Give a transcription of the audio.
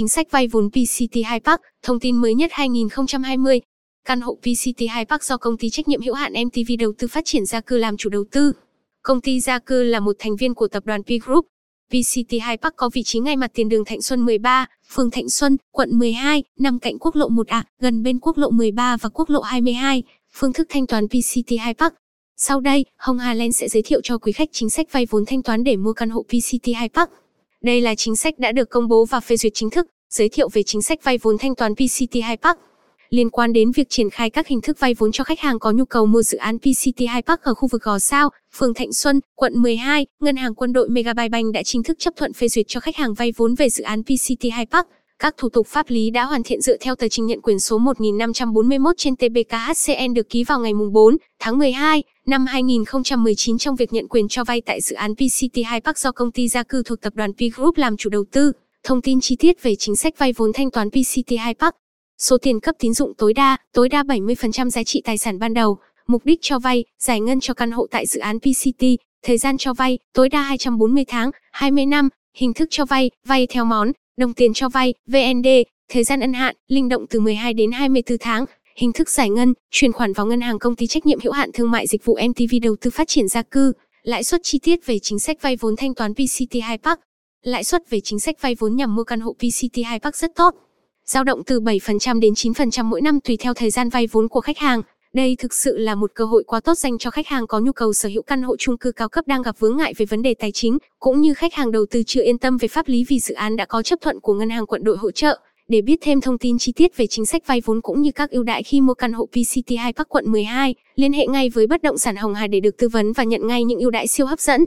chính sách vay vốn PCT 2 Park, thông tin mới nhất 2020. Căn hộ PCT 2 Park do công ty trách nhiệm hữu hạn MTV đầu tư phát triển gia cư làm chủ đầu tư. Công ty gia cư là một thành viên của tập đoàn P Group. PCT 2 Park có vị trí ngay mặt tiền đường Thạnh Xuân 13, phường Thạnh Xuân, quận 12, nằm cạnh quốc lộ 1A, gần bên quốc lộ 13 và quốc lộ 22. Phương thức thanh toán PCT 2 Park. Sau đây, Hồng Hà Len sẽ giới thiệu cho quý khách chính sách vay vốn thanh toán để mua căn hộ PCT 2 Park. Đây là chính sách đã được công bố và phê duyệt chính thức, giới thiệu về chính sách vay vốn thanh toán PCT High Park. Liên quan đến việc triển khai các hình thức vay vốn cho khách hàng có nhu cầu mua dự án PCT High Park ở khu vực Gò Sao, phường Thạnh Xuân, quận 12, Ngân hàng Quân đội Megabyte Bank đã chính thức chấp thuận phê duyệt cho khách hàng vay vốn về dự án PCT High Park. Các thủ tục pháp lý đã hoàn thiện dựa theo tờ trình nhận quyền số 1541 trên TBKHCN được ký vào ngày 4 tháng 12 năm 2019 trong việc nhận quyền cho vay tại dự án PCT 2 Park do công ty gia cư thuộc tập đoàn P Group làm chủ đầu tư. Thông tin chi tiết về chính sách vay vốn thanh toán PCT 2 Park. Số tiền cấp tín dụng tối đa, tối đa 70% giá trị tài sản ban đầu, mục đích cho vay, giải ngân cho căn hộ tại dự án PCT, thời gian cho vay, tối đa 240 tháng, 20 năm, hình thức cho vay, vay theo món, đồng tiền cho vay, VND, thời gian ân hạn, linh động từ 12 đến 24 tháng, hình thức giải ngân, chuyển khoản vào ngân hàng công ty trách nhiệm hữu hạn thương mại dịch vụ MTV đầu tư phát triển gia cư, lãi suất chi tiết về chính sách vay vốn thanh toán PCT 2 Park. Lãi suất về chính sách vay vốn nhằm mua căn hộ PCT 2 Park rất tốt. Dao động từ 7% đến 9% mỗi năm tùy theo thời gian vay vốn của khách hàng. Đây thực sự là một cơ hội quá tốt dành cho khách hàng có nhu cầu sở hữu căn hộ chung cư cao cấp đang gặp vướng ngại về vấn đề tài chính, cũng như khách hàng đầu tư chưa yên tâm về pháp lý vì dự án đã có chấp thuận của ngân hàng quận đội hỗ trợ. Để biết thêm thông tin chi tiết về chính sách vay vốn cũng như các ưu đãi khi mua căn hộ PCT 2 Park quận 12, liên hệ ngay với bất động sản Hồng Hà để được tư vấn và nhận ngay những ưu đãi siêu hấp dẫn.